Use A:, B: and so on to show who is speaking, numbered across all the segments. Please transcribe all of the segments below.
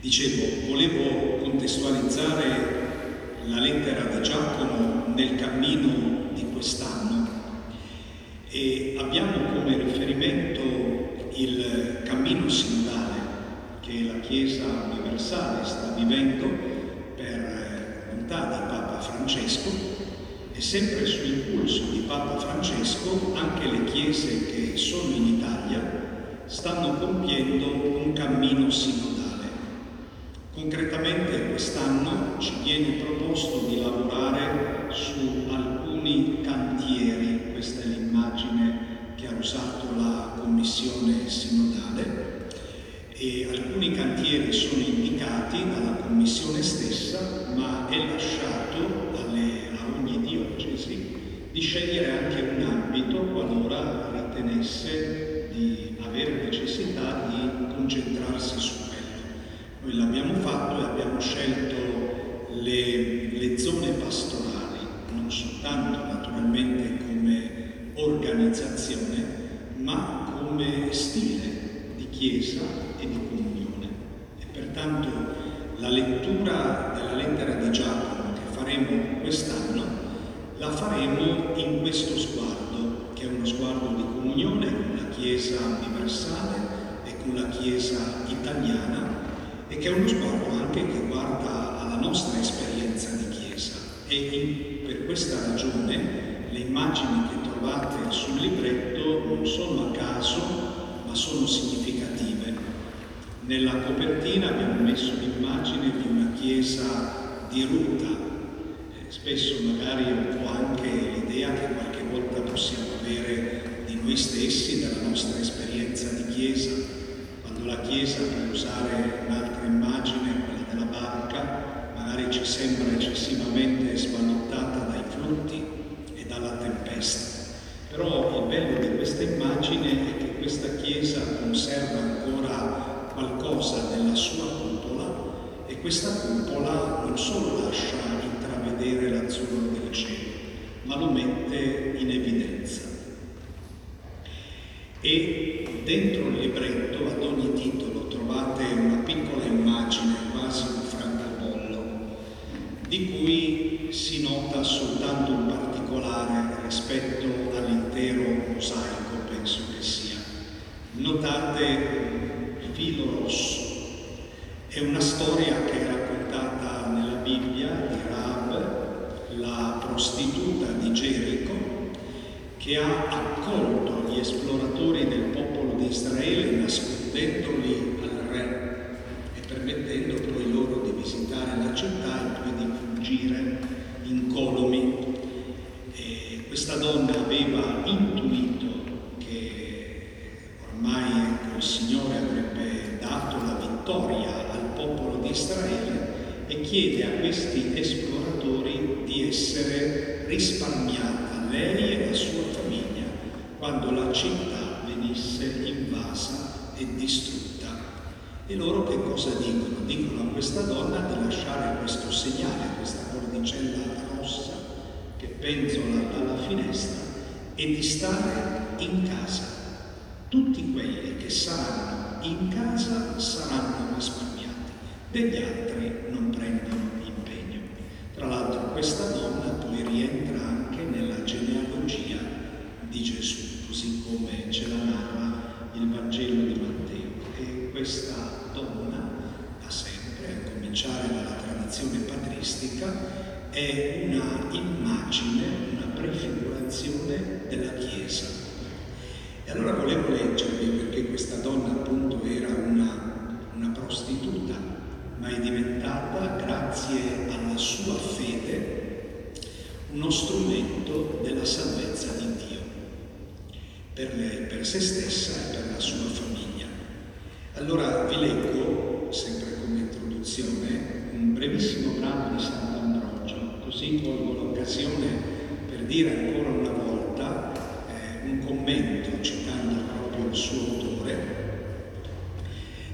A: Dicevo, volevo contestualizzare la lettera di Giacomo nel cammino di quest'anno e abbiamo come riferimento il cammino sinodale che la Chiesa universale sta vivendo per volontà di Papa Francesco e sempre su impulso di Papa Francesco anche le chiese che sono in Italia stanno compiendo un cammino sinodale. Concretamente quest'anno ci viene proposto di lavorare su alcuni cantieri, questa è l'immagine che ha usato la Commissione sinodale, e alcuni cantieri sono indicati dalla Commissione stessa, ma è lasciato alle, a ogni diocesi di scegliere anche un ambito qualora ritenesse di avere necessità di concentrarsi su. Noi l'abbiamo fatto e abbiamo scelto le, le zone pastorali, non soltanto naturalmente come organizzazione, ma come stile di chiesa e di comunione. E pertanto la lettura della lettera di Giacomo che faremo quest'anno la faremo in questo sguardo, che è uno sguardo di comunione con la Chiesa universale e con la Chiesa italiana e che è uno sguardo anche che guarda alla nostra esperienza di Chiesa. E in, per questa ragione le immagini che trovate sul libretto non sono a caso, ma sono significative. Nella copertina abbiamo messo l'immagine di una chiesa di ruta. Eh, spesso magari un po' anche l'idea che qualche volta possiamo avere di noi stessi, della nostra esperienza di chiesa. La chiesa, per usare un'altra immagine, quella della barca, magari ci sembra eccessivamente sballottata dai flutti e dalla tempesta. Però il bello di questa immagine è che questa chiesa conserva ancora qualcosa della sua cupola e questa cupola non solo lascia intravedere l'azzurro del cielo, ma lo mette in evidenza. E dentro il libretto, ad ogni titolo, trovate una piccola immagine, quasi un francobollo, di cui si nota soltanto un particolare rispetto all'intero mosaico, penso che sia. Notate filo rosso. È una storia che è raccontata nella Bibbia di Raab, la prostituta di Gerico, che ha accolto gli esploratori del popolo di Israele nascondendoli al re e permettendo poi loro di visitare la città e poi di fuggire incolumi. E questa donna aveva intuito che ormai ecco, il Signore avrebbe dato la vittoria al popolo di Israele e chiede a questi esploratori di essere risparmiata lei e la sua famiglia quando la città venisse invasa e distrutta. E loro che cosa dicono? Dicono a questa donna di lasciare questo segnale, questa cordicella rossa che penzola dalla finestra e di stare in casa. Tutti quelli che saranno in casa saranno risparmiati, degli altri una immagine, una prefigurazione della Chiesa. E allora volevo leggervi perché questa donna appunto era una, una prostituta, ma è diventata, grazie alla sua fede, uno strumento della salvezza di Dio per, lei, per se stessa e per la sua famiglia. Allora vi leggo, sempre come introduzione, un brevissimo brano di Sant'Ambrogio, così colgo l'occasione per dire ancora una volta eh, un commento, citando proprio il suo autore,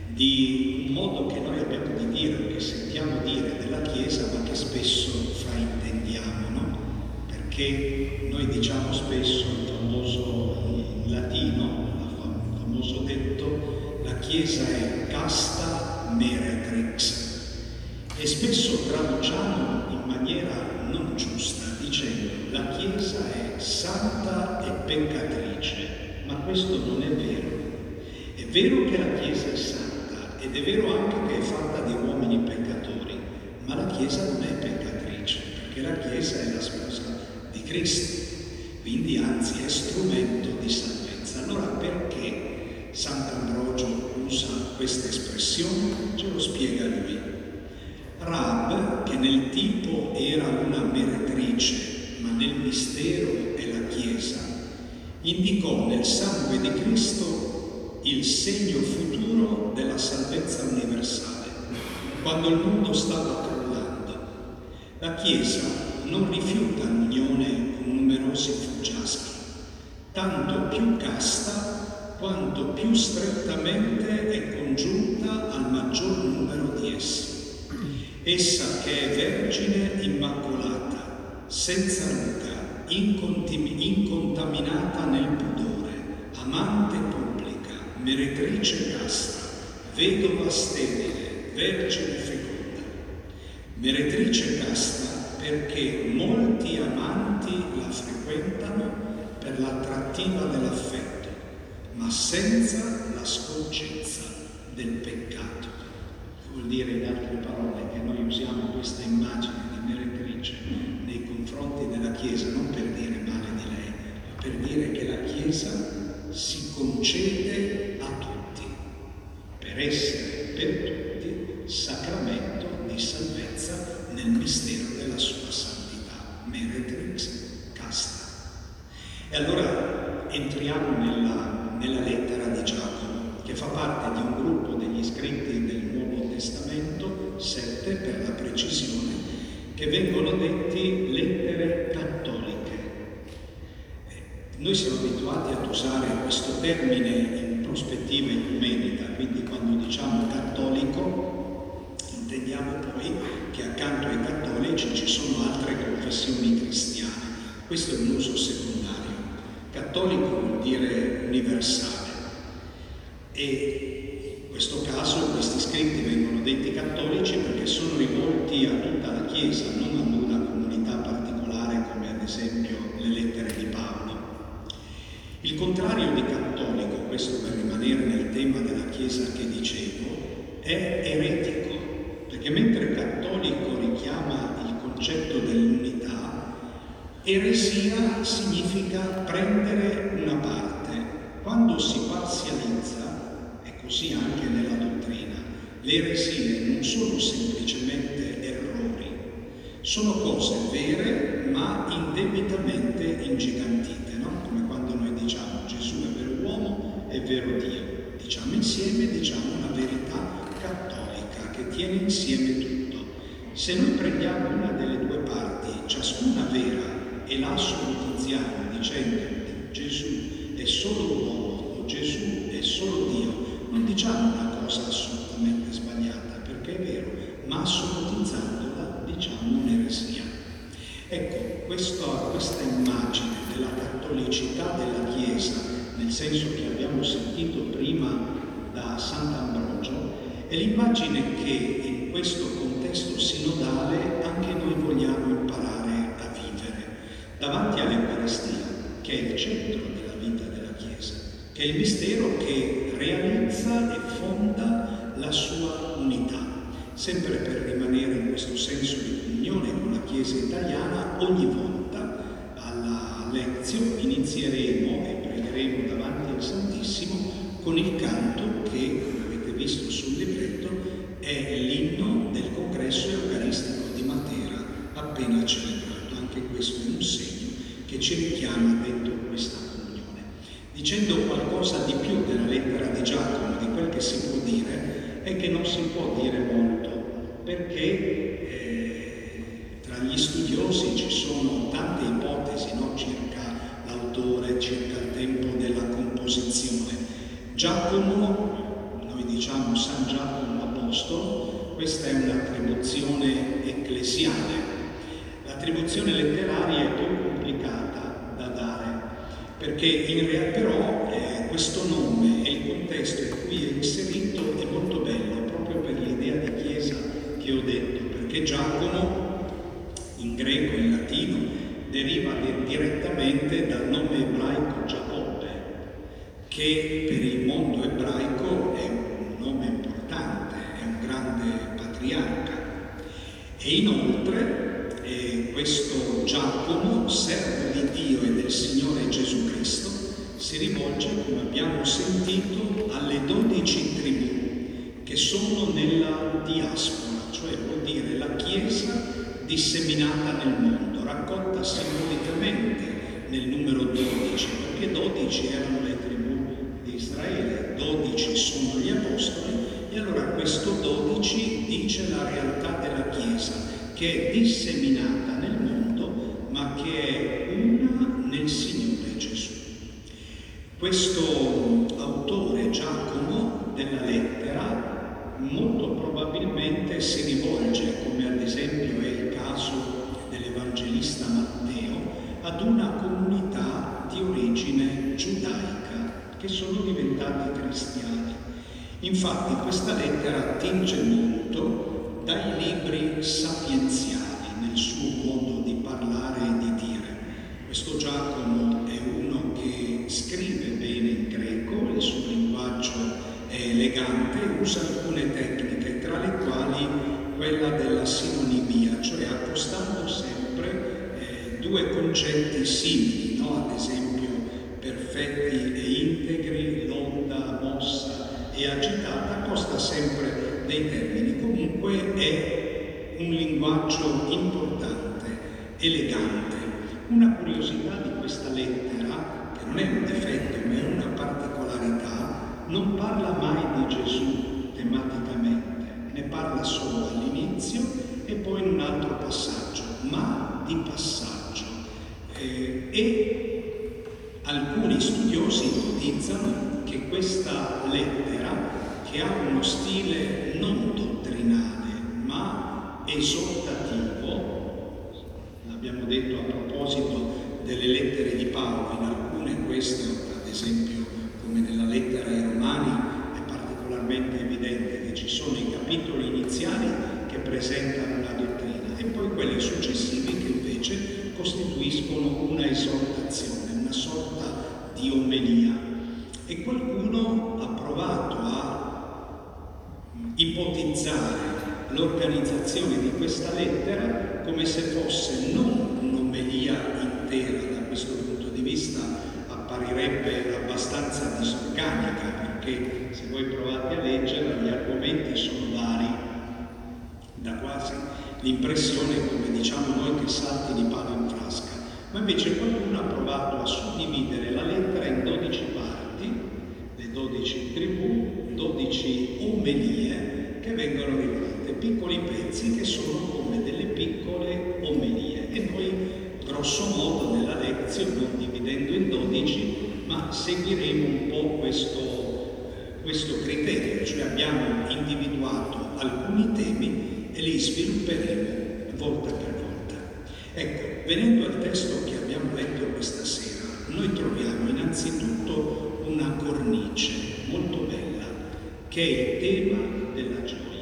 A: di un modo che noi abbiamo di dire, che sentiamo dire della Chiesa, ma che spesso fraintendiamo, no? Perché noi diciamo spesso il famoso latino, il famoso detto, la Chiesa è casta meretrix e spesso traduciamo in maniera non giusta dicendo la Chiesa è santa e peccatrice, ma questo non è vero. È vero che la Chiesa è santa ed è vero anche che è fatta di uomini peccatori, ma la Chiesa non è peccatrice, perché la Chiesa è la sposa di Cristo, quindi anzi è strumento di salvezza. Allora perché Sant'Ambrogio usa questa espressione? Ce lo spiega lui. Rab, che nel tipo era una meretrice, ma nel mistero è la Chiesa, indicò nel sangue di Cristo il segno futuro della salvezza universale, quando il mondo stava crollando. La Chiesa non rifiuta l'unione con numerosi fuggiaschi, tanto più casta quanto più strettamente è congiunta al maggior numero di essi. Essa che è vergine immacolata, senza ruga, incontaminata nel pudore, amante pubblica, meretrice casta, vedova sterile, vergine feconda. Meretrice casta perché molti amanti la frequentano per l'attrattiva dell'affetto, ma senza la sconcezza del peccato. Vuol dire in altre parole che noi usiamo questa immagine di meretrice nei confronti della Chiesa non per dire male di lei, ma per dire che la Chiesa si concede a tutti, per essere per tutti sacramento di salvezza nel mistero della sua santità, meretrix casta. E allora entriamo nella, nella lettera di Giacomo, fa parte di un gruppo degli scritti del Nuovo Testamento, sette per la precisione, che vengono detti lettere cattoliche. Noi siamo abituati ad usare questo termine in prospettiva ecumenica, quindi quando diciamo cattolico intendiamo poi che accanto ai cattolici ci sono altre confessioni cristiane. Questo è un uso secondario. Cattolico vuol dire universale e in questo caso questi scritti vengono detti cattolici perché sono rivolti a tutta la Chiesa, non ad una comunità particolare come ad esempio le lettere di Paolo. Il contrario di cattolico, questo per rimanere nel tema della Chiesa che dicevo, è eretico, perché mentre cattolico richiama il concetto dell'unità, eresia significa prendere una parte. Quando si parzializza, e così anche nella dottrina, le eresie non sono semplicemente errori, sono cose vere ma indebitamente ingigantite, no? come quando noi diciamo Gesù è vero uomo, è vero Dio. Diciamo insieme, diciamo una verità cattolica che tiene insieme tutto. Se noi prendiamo una delle due parti, ciascuna vera, e la assolutizziamo dicendo Gesù è solo uomo o Gesù è solo Dio, non diciamo una cosa assolutamente sbagliata, perché è vero, ma assolutizzandola diciamo un'eresia. Ecco, questo, questa immagine della cattolicità della Chiesa, nel senso che abbiamo sentito prima da Sant'Ambrogio, è l'immagine che in questo contesto sinodale anche noi vogliamo imparare a vivere davanti all'Eucaristia, che è il centro della vita della Chiesa, che è il mistero che realizza e fonda la sua unità. sempre per rimanere in questo senso di comunione con la Chiesa italiana, ogni volta alla lezione inizieremo e pregheremo davanti al Santissimo con il canto che, come avete visto sul libretto, è l'inno del congresso eucaristico di Matera appena celebrato. Anche questo è un segno che ci richiama. Dicendo qualcosa di più della lettera di Giacomo, di quel che si può dire, è che non si può dire molto, perché eh, tra gli studiosi ci sono tante ipotesi no? circa l'autore, circa il tempo della composizione. Giacomo, noi diciamo San Giacomo Apostolo, questa è un'attribuzione ecclesiale. L'attribuzione letteraria è più complicata perché in realtà però eh, questo nome e il contesto in cui è inserito è molto bello, proprio per l'idea di Chiesa che ho detto, perché Giacomo in greco e in latino deriva direttamente dal nome ebraico Giacobbe, che per il mondo ebraico è un nome importante, è un grande patriarca. E inoltre questo Giacomo, servo di Dio e del Signore Gesù Cristo, si rivolge, come abbiamo sentito, alle dodici tribù che sono nella diaspora, cioè vuol dire la Chiesa disseminata nel mondo, raccolta simbolicamente nel numero 12, perché 12 erano le tribù di Israele, che è disseminata nel mondo, ma che è una nel Signore Gesù. Questo autore Giacomo della lettera molto probabilmente si rivolge, come ad esempio è il caso dell'Evangelista Matteo, ad una comunità di origine giudaica che sono diventati cristiani. Infatti questa lettera attinge molto dai libri sapienziali nel suo modo di parlare e di dire. Questo Giacomo è uno che scrive bene in greco, il suo linguaggio è elegante, usa alcune tecniche, tra le quali quella della sinonimia, cioè accostando sempre eh, due concetti simili, no? ad esempio perfetti e integri, l'onda, mossa e agitata, accosta sempre dei termini. Comunque è un linguaggio importante, elegante. Una curiosità di questa lettera, che non è un difetto ma è una particolarità, non parla mai di Gesù tematicamente, ne parla solo all'inizio e poi in un altro passaggio, ma di passaggio. Eh, e alcuni studiosi ipotizzano che questa lettera, che ha uno stile non dottrinale, ma esortativo, l'abbiamo detto a proposito delle lettere di Paolo, in alcune questo, ad esempio come nella lettera ai Romani, è particolarmente evidente che ci sono i capitoli iniziali che presentano la dottrina e poi quelli successivi che invece costituiscono una esortazione, una sorta di omelia. Ipotizzare l'organizzazione di questa lettera come se fosse non un'omelia intera da questo punto di vista apparirebbe abbastanza disorganica perché se voi provate a leggerla gli argomenti sono vari da quasi l'impressione come diciamo noi che salti di palo in frasca. Ma invece qualcuno ha provato a suddividere la lettera in 12 parti le 12 tribù 12 omelie piccoli pezzi che sono come delle piccole omelie e poi grosso modo nella lezione non dividendo in 12 ma seguiremo un po' questo, questo criterio, cioè abbiamo individuato alcuni temi e li svilupperemo volta per volta. Ecco, venendo al testo che abbiamo letto questa sera, noi troviamo innanzitutto una cornice molto bella, che è il tema della gioia.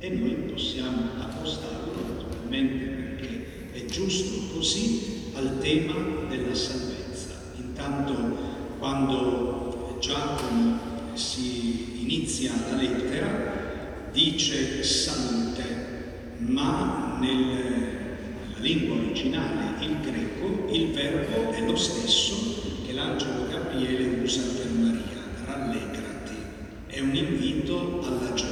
A: E noi possiamo accostarlo naturalmente perché è giusto così al tema della salvezza. Intanto quando Giacomo si inizia la lettera, dice salute, ma nel, nella lingua originale, il greco, il verbo è lo stesso che l'angelo Gabriele usa per Maria, rallegrati, è un invito alla gioia.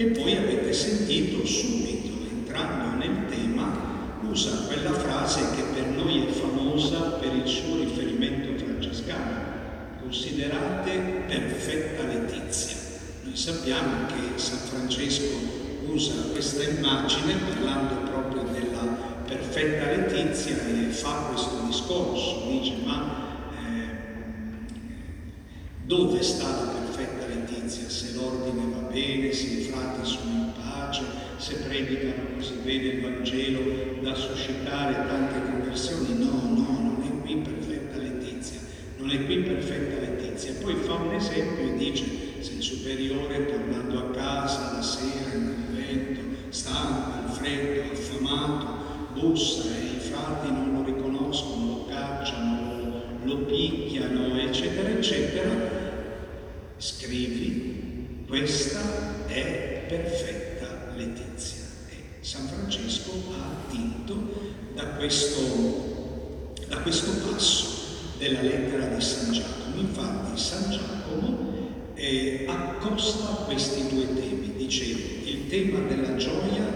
A: E poi avete sentito subito, entrando nel tema, usa quella frase che per noi è famosa per il suo riferimento francescano, considerate perfetta letizia. Noi sappiamo che San Francesco usa questa immagine parlando proprio della perfetta letizia e fa questo discorso, dice ma eh, dove sta la perfetta letizia? Se l'ordine bene, se i frati sono in pace, se predicano così bene il Vangelo da suscitare tante conversioni? No, no, non è qui perfetta letizia, non è qui perfetta letizia. Poi fa un esempio e dice se il superiore tornando a casa la sera in convento, stanco, al freddo, affamato, bussa e i frati non lo riconoscono, lo cacciano, lo picchiano, eccetera, eccetera, scrivi, questa è perfetta letizia. E San Francesco ha attinto da questo, da questo passo della lettera di San Giacomo. Infatti San Giacomo eh, accosta questi due temi. Dicevo, il tema della gioia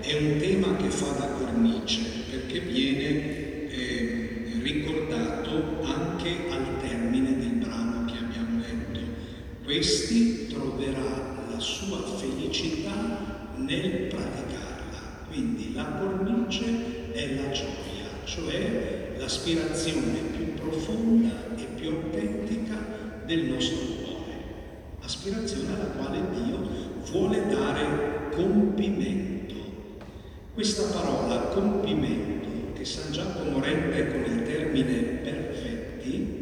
A: è un tema che fa da cornice perché viene eh, ricordato anche al termine Questi troverà la sua felicità nel praticarla. Quindi la cornice è la gioia, cioè l'aspirazione più profonda e più autentica del nostro cuore, aspirazione alla quale Dio vuole dare compimento. Questa parola compimento che San Giacomo rende con il termine perfetti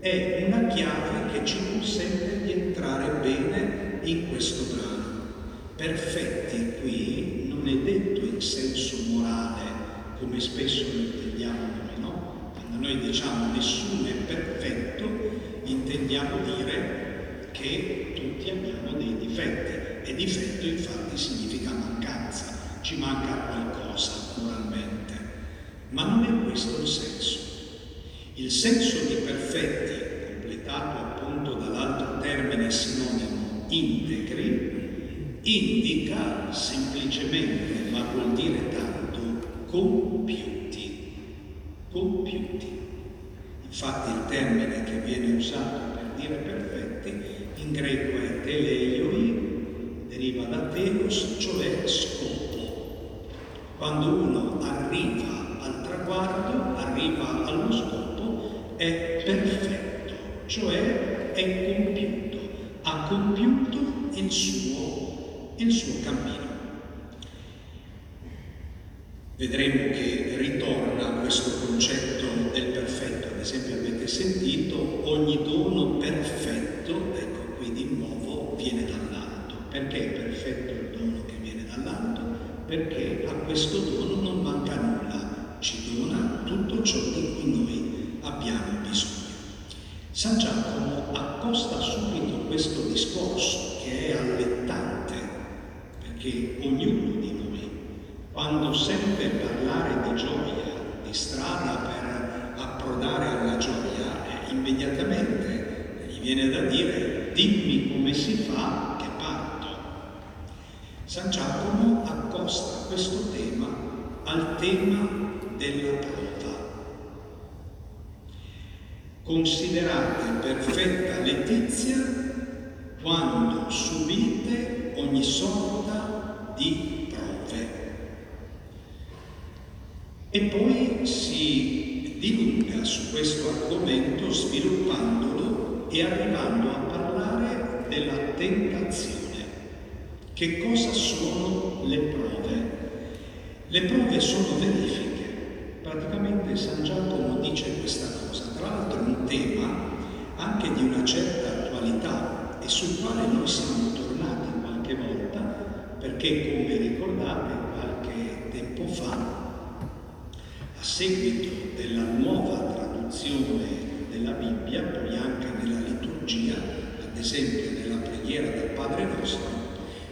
A: è una chiave che ci consente di entrare bene in questo brano. Perfetti qui non è detto in senso morale, come spesso lo intendiamo noi, no? Quando noi diciamo nessuno è perfetto, intendiamo dire che tutti abbiamo dei difetti e difetto infatti significa mancanza ci manca qualcosa moralmente, ma non è questo il senso. Il senso di perfetti, completato appunto dall'altro termine sinonimo integri, indica semplicemente, ma vuol dire tanto, compiuti, compiuti. Infatti il termine che viene usato per dire perfetti in greco è teleioi, deriva da telos, cioè scopo. Quando uno arriva al traguardo, arriva allo scopo, è perfetto, cioè è compiuto, ha compiuto il suo, il suo cammino. Vedremo che ritorna questo concetto del perfetto, ad esempio avete sentito ogni dono perfetto, ecco qui di nuovo viene dall'alto. Perché è perfetto il dono che viene dall'alto? perché a questo dono non manca nulla, ci dona tutto ciò di cui noi abbiamo bisogno. San Giacomo accosta subito questo discorso che è allettante, perché ognuno di noi, quando sente parlare di gioia, di strada per approdare alla gioia, eh, immediatamente gli viene da dire dimmi come si fa San Giacomo accosta questo tema al tema della prova. Considerate perfetta letizia quando subite ogni sorta di prove. E poi si dilunga su questo argomento sviluppandolo e arrivando a parlare della tentazione. Che cosa sono le prove? Le prove sono verifiche. Praticamente San Giacomo dice questa cosa. Tra l'altro un tema anche di una certa attualità e sul quale noi siamo tornati qualche volta perché, come ricordate, qualche tempo fa, a seguito della nuova traduzione della Bibbia, poi anche nella liturgia, ad esempio nella preghiera del Padre nostro,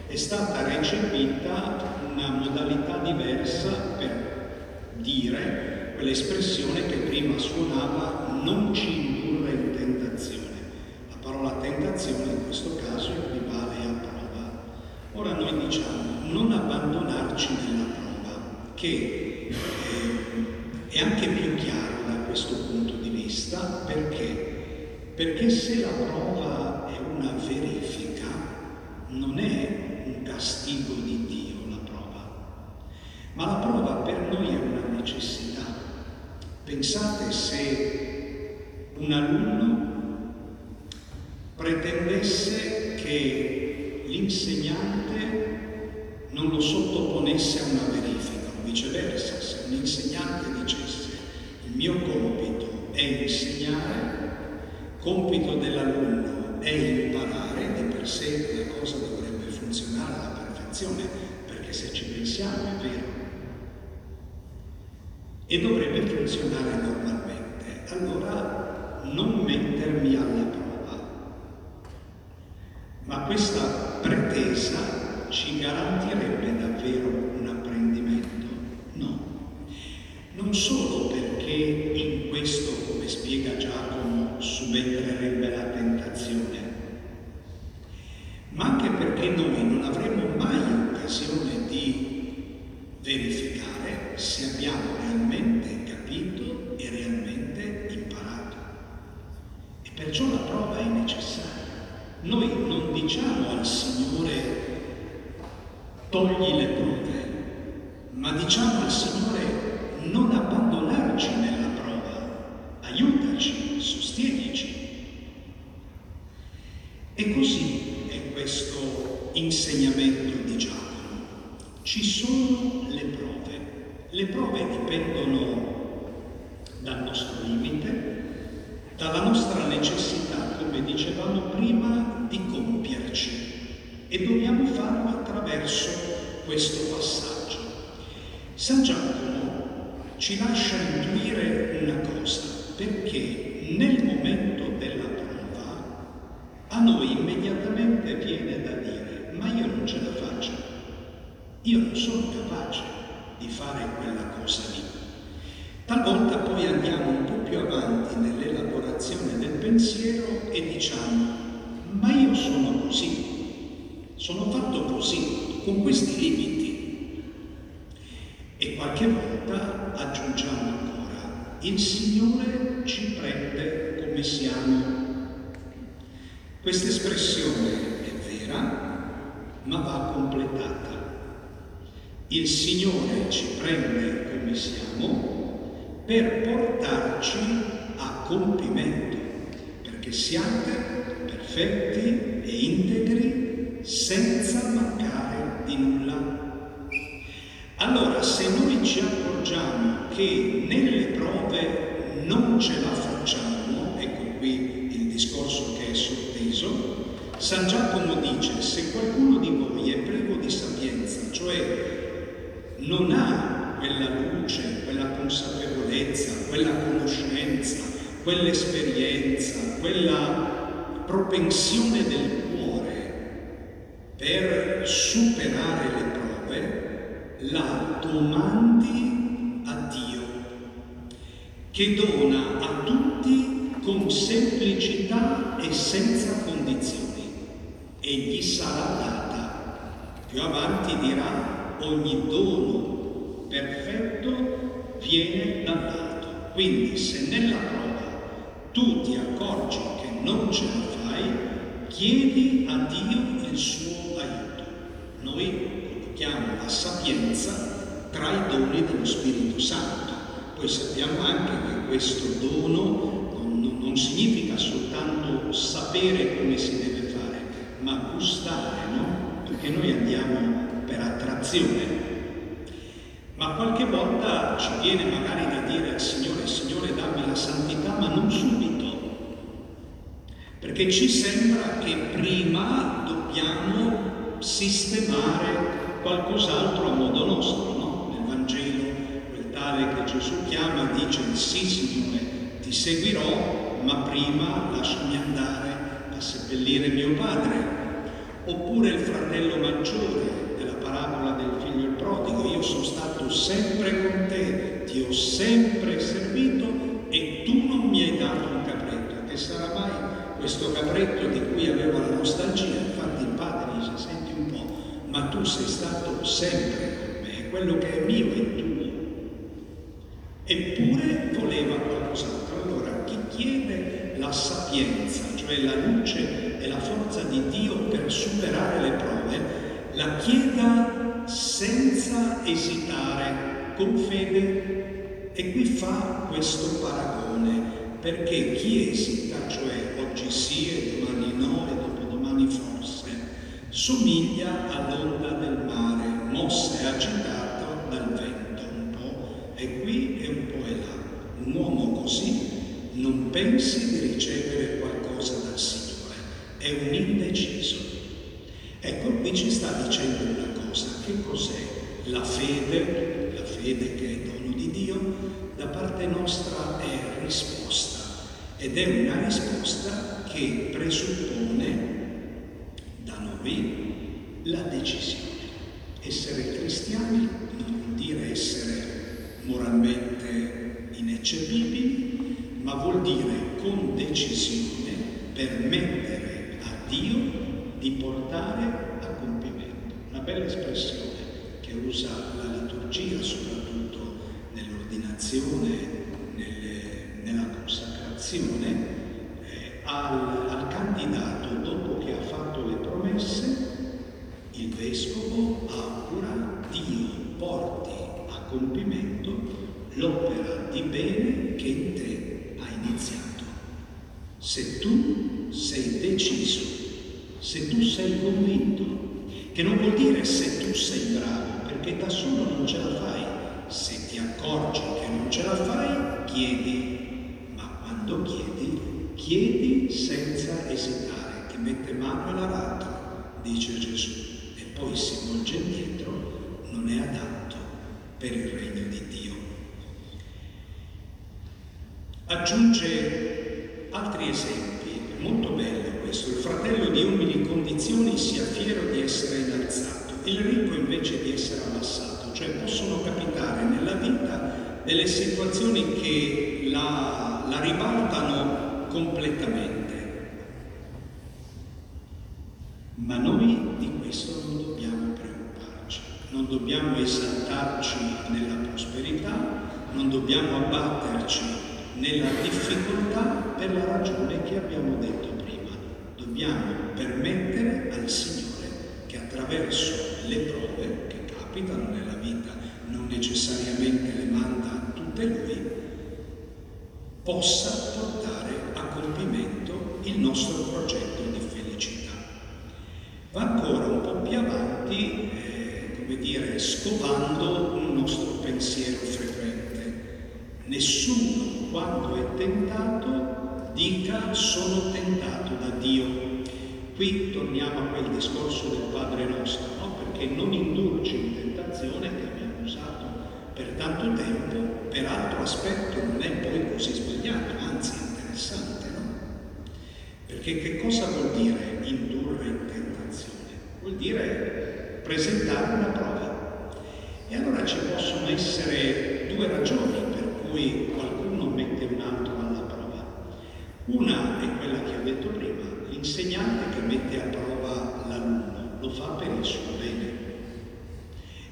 A: è stata recepita una modalità diversa per dire quell'espressione che prima suonava non ci indurre in tentazione. La parola tentazione in questo caso equivale a prova. Ora noi diciamo non abbandonarci nella prova, che eh, è anche più chiaro da questo punto di vista perché perché se la prova è una verifica, non è un castigo di Dio la prova, ma la prova per noi è una necessità. Pensate se un alunno pretendesse che l'insegnante non lo sottoponesse a una verifica, o viceversa, se un insegnante dicesse il mio compito è insegnare, compito dell'alunno è imparare, di per sé la cosa dovrebbe funzionare alla perfezione, perché se ci pensiamo è vero. E dovrebbe funzionare normalmente. Allora non mettermi alla prova. Ma questa pretesa ci garantirebbe davvero un apprendimento? No. Non solo perché in questo, come spiega Giacomo, subentrerebbe la tentazione, ma anche perché noi non avremo mai occasione di verificare se abbiamo realmente perciò la prova è necessaria. Noi non diciamo al Signore togli le prove, ma diciamo al Signore non abbandonarci nella prova, aiutaci sostienici. E così è questo insegnamento di Giacomo. Ci sono le prove. Le prove dipendono dal nostro limite, dalla nostra necessità, come dicevamo prima, di compierci. E dobbiamo farlo attraverso questo passaggio. San Giacomo ci lascia intuire una cosa, perché nel momento della prova a noi immediatamente viene da dire ma io non ce la faccio, io non sono capace di fare quella cosa lì. Talvolta poi andiamo un po' più avanti nell'elaborazione del pensiero e diciamo ma io sono così, sono fatto così, con questi limiti. E qualche volta aggiungiamo ancora, il Signore ci prende come siamo. Questa espressione è vera, ma va completata. Il Signore ci prende come siamo per portarci a compimento, perché siate perfetti e integri senza mancare di nulla. Allora, se noi ci accorgiamo che nelle prove non ce la facciamo, ecco qui il discorso che è sotteso, San Giacomo dice se qualcuno di voi è privo di sapienza, cioè non ha quella luce, quella consapevolezza, quella conoscenza, quell'esperienza, quella propensione del cuore per superare le prove, la domandi a Dio che dona a tutti con semplicità e senza condizioni e gli sarà data. Più avanti dirà ogni dono perfetto viene dall'alto. Quindi se nella prova tu ti accorgi che non ce la fai, chiedi a Dio il suo aiuto. Noi collochiamo la sapienza tra i doni dello Spirito Santo poi sappiamo anche che questo dono non, non significa soltanto sapere come si deve fare, ma gustare, no? Perché noi andiamo per attrazione. Ma qualche volta ci viene magari da dire al Signore, Signore dammi la santità, ma non subito. Perché ci sembra che prima dobbiamo sistemare qualcos'altro a modo nostro, no? Nel Vangelo tale che Gesù chiama dice sì Signore, ti seguirò, ma prima lasciami andare a seppellire mio padre. Oppure il fratello maggiore della parabola del figlio il prodigo, io sono stato sempre con te, ti ho sempre servito e tu non mi hai dato un capretto. Che sarà mai questo capretto di cui avevo la nostalgia? Infatti il padre dice, senti un po', ma tu sei stato sempre con me, quello che è mio è tuo. Eppure voleva qualcos'altro. Allora chi chiede la sapienza, cioè la luce e la forza di Dio per superare le prove, la chieda senza esitare, con fede. E qui fa questo paragone, perché chi esita, cioè oggi sì e domani no e dopodomani forse, somiglia all'onda del mare, mossa e agitata dal vento è qui e un po' è là. Un uomo così non pensi di ricevere qualcosa dal Signore, è un indeciso. Ecco, qui ci sta dicendo una cosa, che cos'è la fede, la fede che è dono di Dio, da parte nostra è risposta ed è una risposta che presuppone da noi la decisione. Essere cristiani non vuol dire essere moralmente ineccepibili, ma vuol dire con decisione permettere a Dio di portare a compimento. Bella espressione che usa la liturgia, soprattutto nell'ordinazione, nella consacrazione, eh, al, al candidato dopo che ha fatto le promesse, il vescovo augura Dio porti compimento l'opera di bene che in te ha iniziato. Se tu sei deciso, se tu sei convinto, che non vuol dire se tu sei bravo, perché da solo non ce la fai. Se ti accorgi che non ce la fai, chiedi, ma quando chiedi, chiedi senza esitare, ti mette mano all'aratro, dice Gesù, e poi si volge indietro, non è adatto per il regno di Dio. Aggiunge altri esempi, molto bello questo, il fratello di umili condizioni sia fiero di essere innalzato, il ricco invece di essere abbassato, cioè possono capitare nella vita delle situazioni che la, la ribaltano completamente. Ma noi di questo non dobbiamo non dobbiamo esaltarci nella prosperità, non dobbiamo abbatterci nella difficoltà per la ragione che abbiamo detto prima. Dobbiamo permettere al Signore che attraverso le prove che capitano nella vita, non necessariamente le manda tutte Lui, possa portare a compimento il nostro progetto di felicità. Va ancora un po' più avanti eh, come dire, scovando un nostro pensiero frequente. Nessuno, quando è tentato, dica sono tentato da Dio. Qui torniamo a quel discorso del Padre nostro, no? perché non indurci in tentazione che abbiamo usato per tanto tempo, per altro aspetto non è poi così sbagliato, anzi interessante, no? Perché che cosa vuol dire indurre in tentazione? Vuol dire presentare una prova. E allora ci possono essere due ragioni per cui qualcuno mette un altro alla prova. Una è quella che ho detto prima, l'insegnante che mette a prova l'alunno lo fa per il suo bene.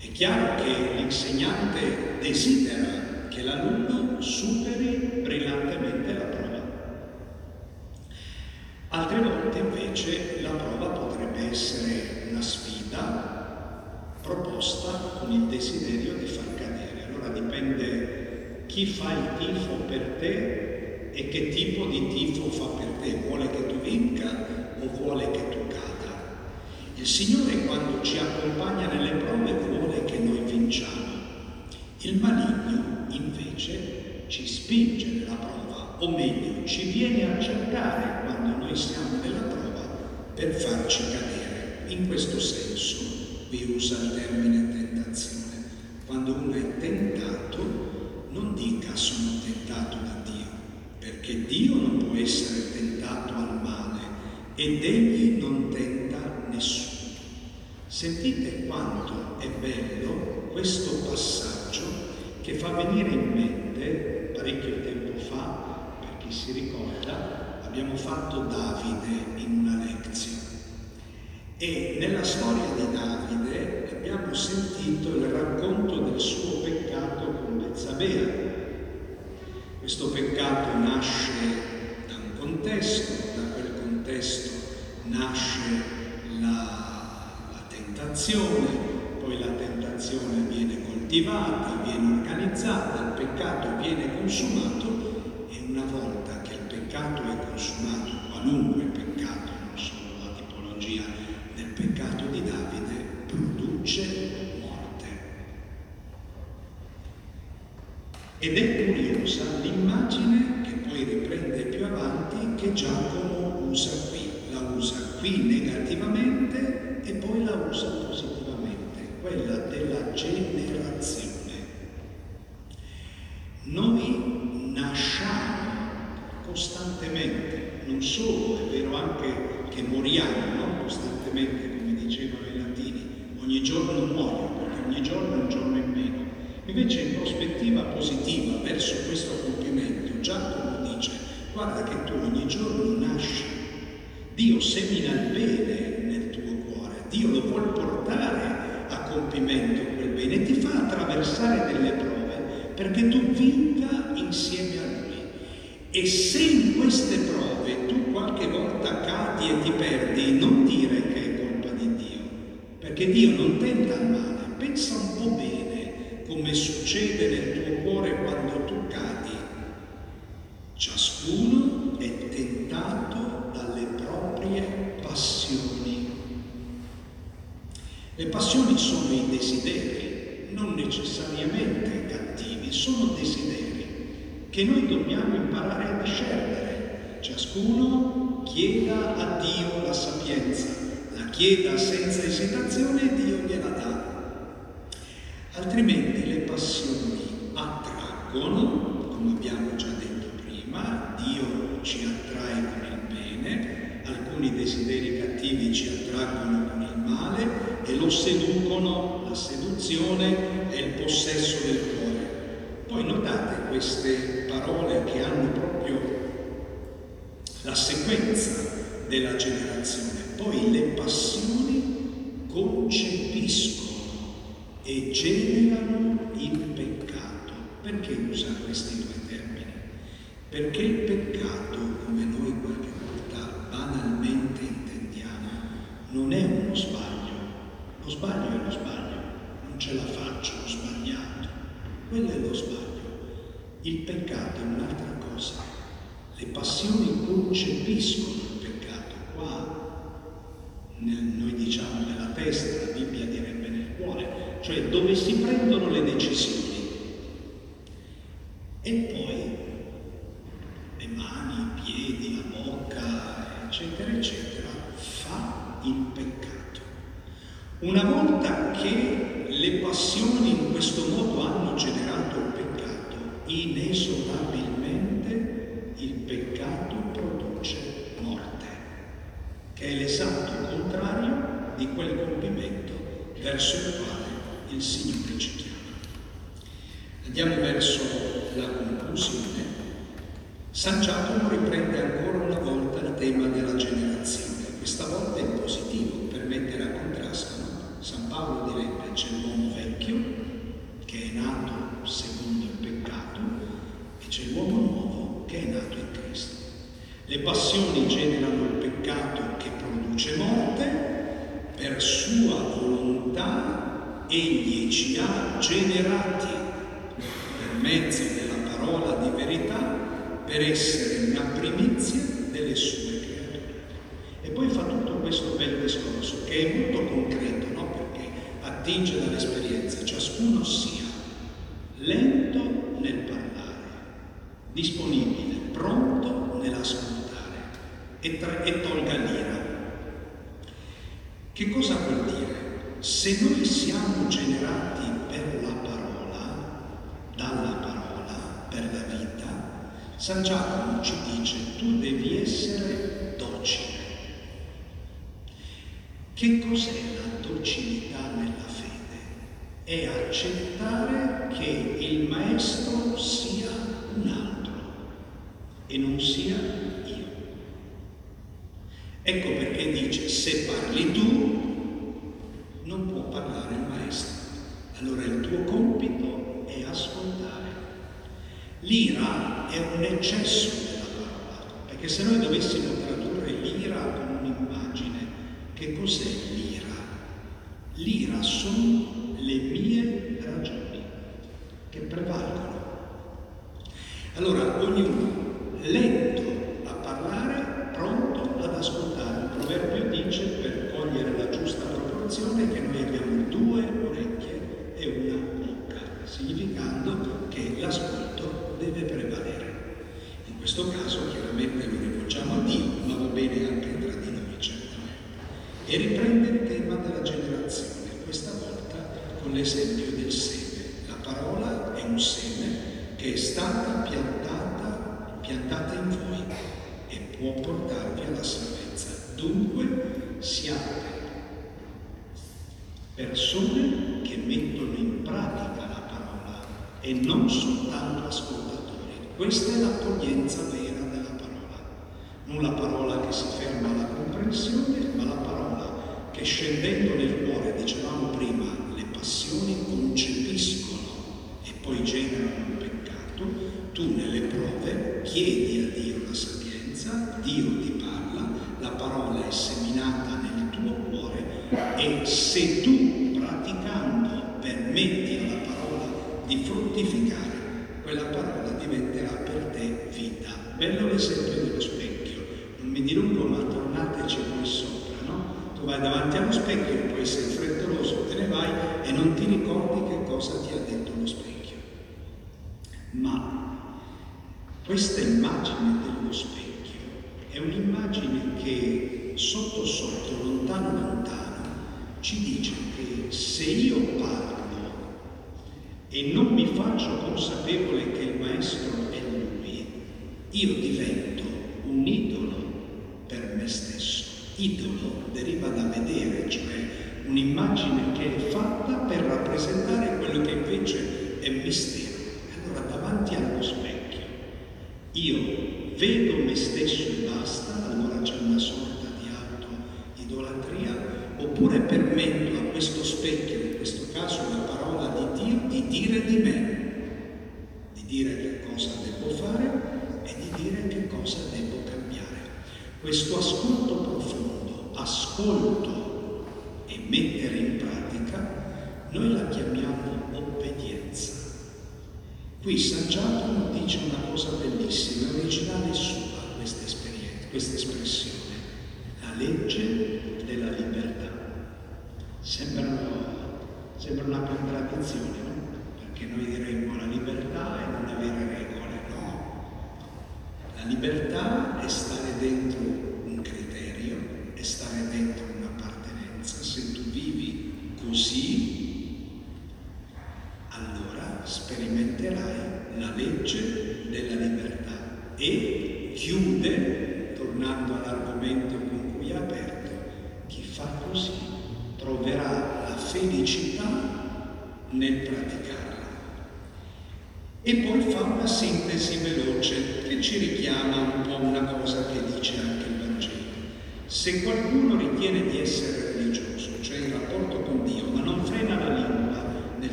A: È chiaro che l'insegnante desidera che l'alunno superi brillantemente la prova. Altre volte invece la prova potrebbe essere una sfida proposta con il desiderio di far cadere. Allora dipende chi fa il tifo per te e che tipo di tifo fa per te. Vuole che tu vinca o vuole che tu cada? Il Signore quando ci accompagna nelle prove vuole che noi vinciamo. Il maligno invece ci spinge nella prova, o meglio, ci viene a cercare quando noi siamo nella prova per farci cadere. In questo senso qui usa il termine tentazione. Quando uno è tentato, non dica sono tentato da Dio, perché Dio non può essere tentato al male ed egli non tenta nessuno. Sentite quanto è bello questo passaggio che fa venire in mente parecchio tempo fa, per chi si ricorda, abbiamo fatto Davide in una lezione. E nella storia di Davide abbiamo sentito il racconto del suo peccato con Bezzabea. Questo peccato nasce da un contesto, da quel contesto nasce la tentazione, poi la tentazione viene coltivata, viene organizzata, il peccato viene consumato e una volta che il peccato è consumato, qualunque peccato, non solo la tipologia del peccato di Davide, produce morte. Ed è curiosa l'immagine che poi riprende più avanti che Giacomo usa qui, la usa qui negativamente e poi la usa generazione. Noi nasciamo costantemente, non solo, è vero anche che moriamo no? costantemente, come dicevano i latini, ogni giorno muoio, perché ogni giorno è un giorno in meno. Invece in prospettiva positiva verso questo compimento, Giacomo dice, guarda che tu ogni giorno nasci, Dio semina il bene Dio lo vuole portare compimento quel bene ti fa attraversare delle prove perché tu vinca insieme a Lui. E se in queste prove tu qualche volta cadi e ti perdi, non dire che è colpa di Dio, perché Dio non tenta il male, pensa un po' bene come succede nel tuo cuore quando tu cadi. Ciascuno è tentato dalle proprie passioni le passioni sono i desideri, non necessariamente cattivi, sono desideri che noi dobbiamo imparare a discernere. Ciascuno chieda a Dio la sapienza, la chieda senza esitazione e Dio gliela dà. Altrimenti le passioni attraggono, come abbiamo già detto prima, Dio ci attrae con il bene, alcuni desideri cattivi ci attraggono con il male e lo seducono, la seduzione è il possesso del cuore. Poi notate queste parole che hanno proprio la sequenza della generazione. Poi le passioni concepiscono e generano il peccato. Perché usa questi due termini? Perché il peccato, come noi qualche volta banalmente intendiamo, non è uno sbaglio lo sbaglio è lo sbaglio, non ce la faccio, ho sbagliato. Quello è lo sbaglio. Il peccato è un'altra cosa. Le passioni concepiscono il peccato. Qua noi diciamo nella testa, la Bibbia direbbe nel cuore, cioè dove si prendono le decisioni. E poi le mani, i piedi, la bocca, eccetera, eccetera, fa il peccato. Una volta che le passioni in questo modo hanno generato il peccato, inesorabilmente il peccato produce morte, che è l'esatto contrario di quel compimento verso il quale il Signore ci chiama. Andiamo verso la conclusione. San Giacomo riprende ancora una volta il tema della generazione, questa volta in positivo, per mettere a contrasto San Paolo direbbe c'è l'uomo vecchio che è nato secondo il peccato e c'è l'uomo nuovo che è nato in Cristo. Le passioni generano il peccato che produce morte, per sua volontà egli ci ha generati per mezzo della parola di verità per essere una primizia delle sue creature. E poi fa tutto questo bel discorso che è molto concreto attinge dall'esperienza, ciascuno sia lento nel parlare, disponibile, pronto nell'ascoltare e, tra- e tolga l'ira. Che cosa vuol dire? Se noi siamo generati per la parola, dalla parola, per la vita, San Giacomo ci dice tu devi essere docile. Che cos'è la docilità nella fede? È accettare che il maestro sia un altro e non sia io. Ecco perché dice se parli tu non può parlare il maestro. Allora il tuo compito è ascoltare. L'ira è un eccesso della parola, perché se noi dovessimo tradurre l'ira con un'immagine, che cos'è l'ira? L'ira sono le mie ragioni che prevalgono. Allora ognuno legge Questa immagine dello specchio è un'immagine che sotto sotto, lontano lontano, ci dice che se io parlo e non mi faccio consapevole che il maestro è lui, io divento un idolo per me stesso. Idolo deriva da vedere, cioè un'immagine che è fatta per rappresentare quello che invece è mistero. Allora davanti allo specchio io vedo me stesso e basta, allora c'è una sorta di auto-idolatria, oppure permetto a questo specchio, in questo caso la parola di Dio, di dire di me. Qui San Giacomo dice una cosa bellissima, l'originale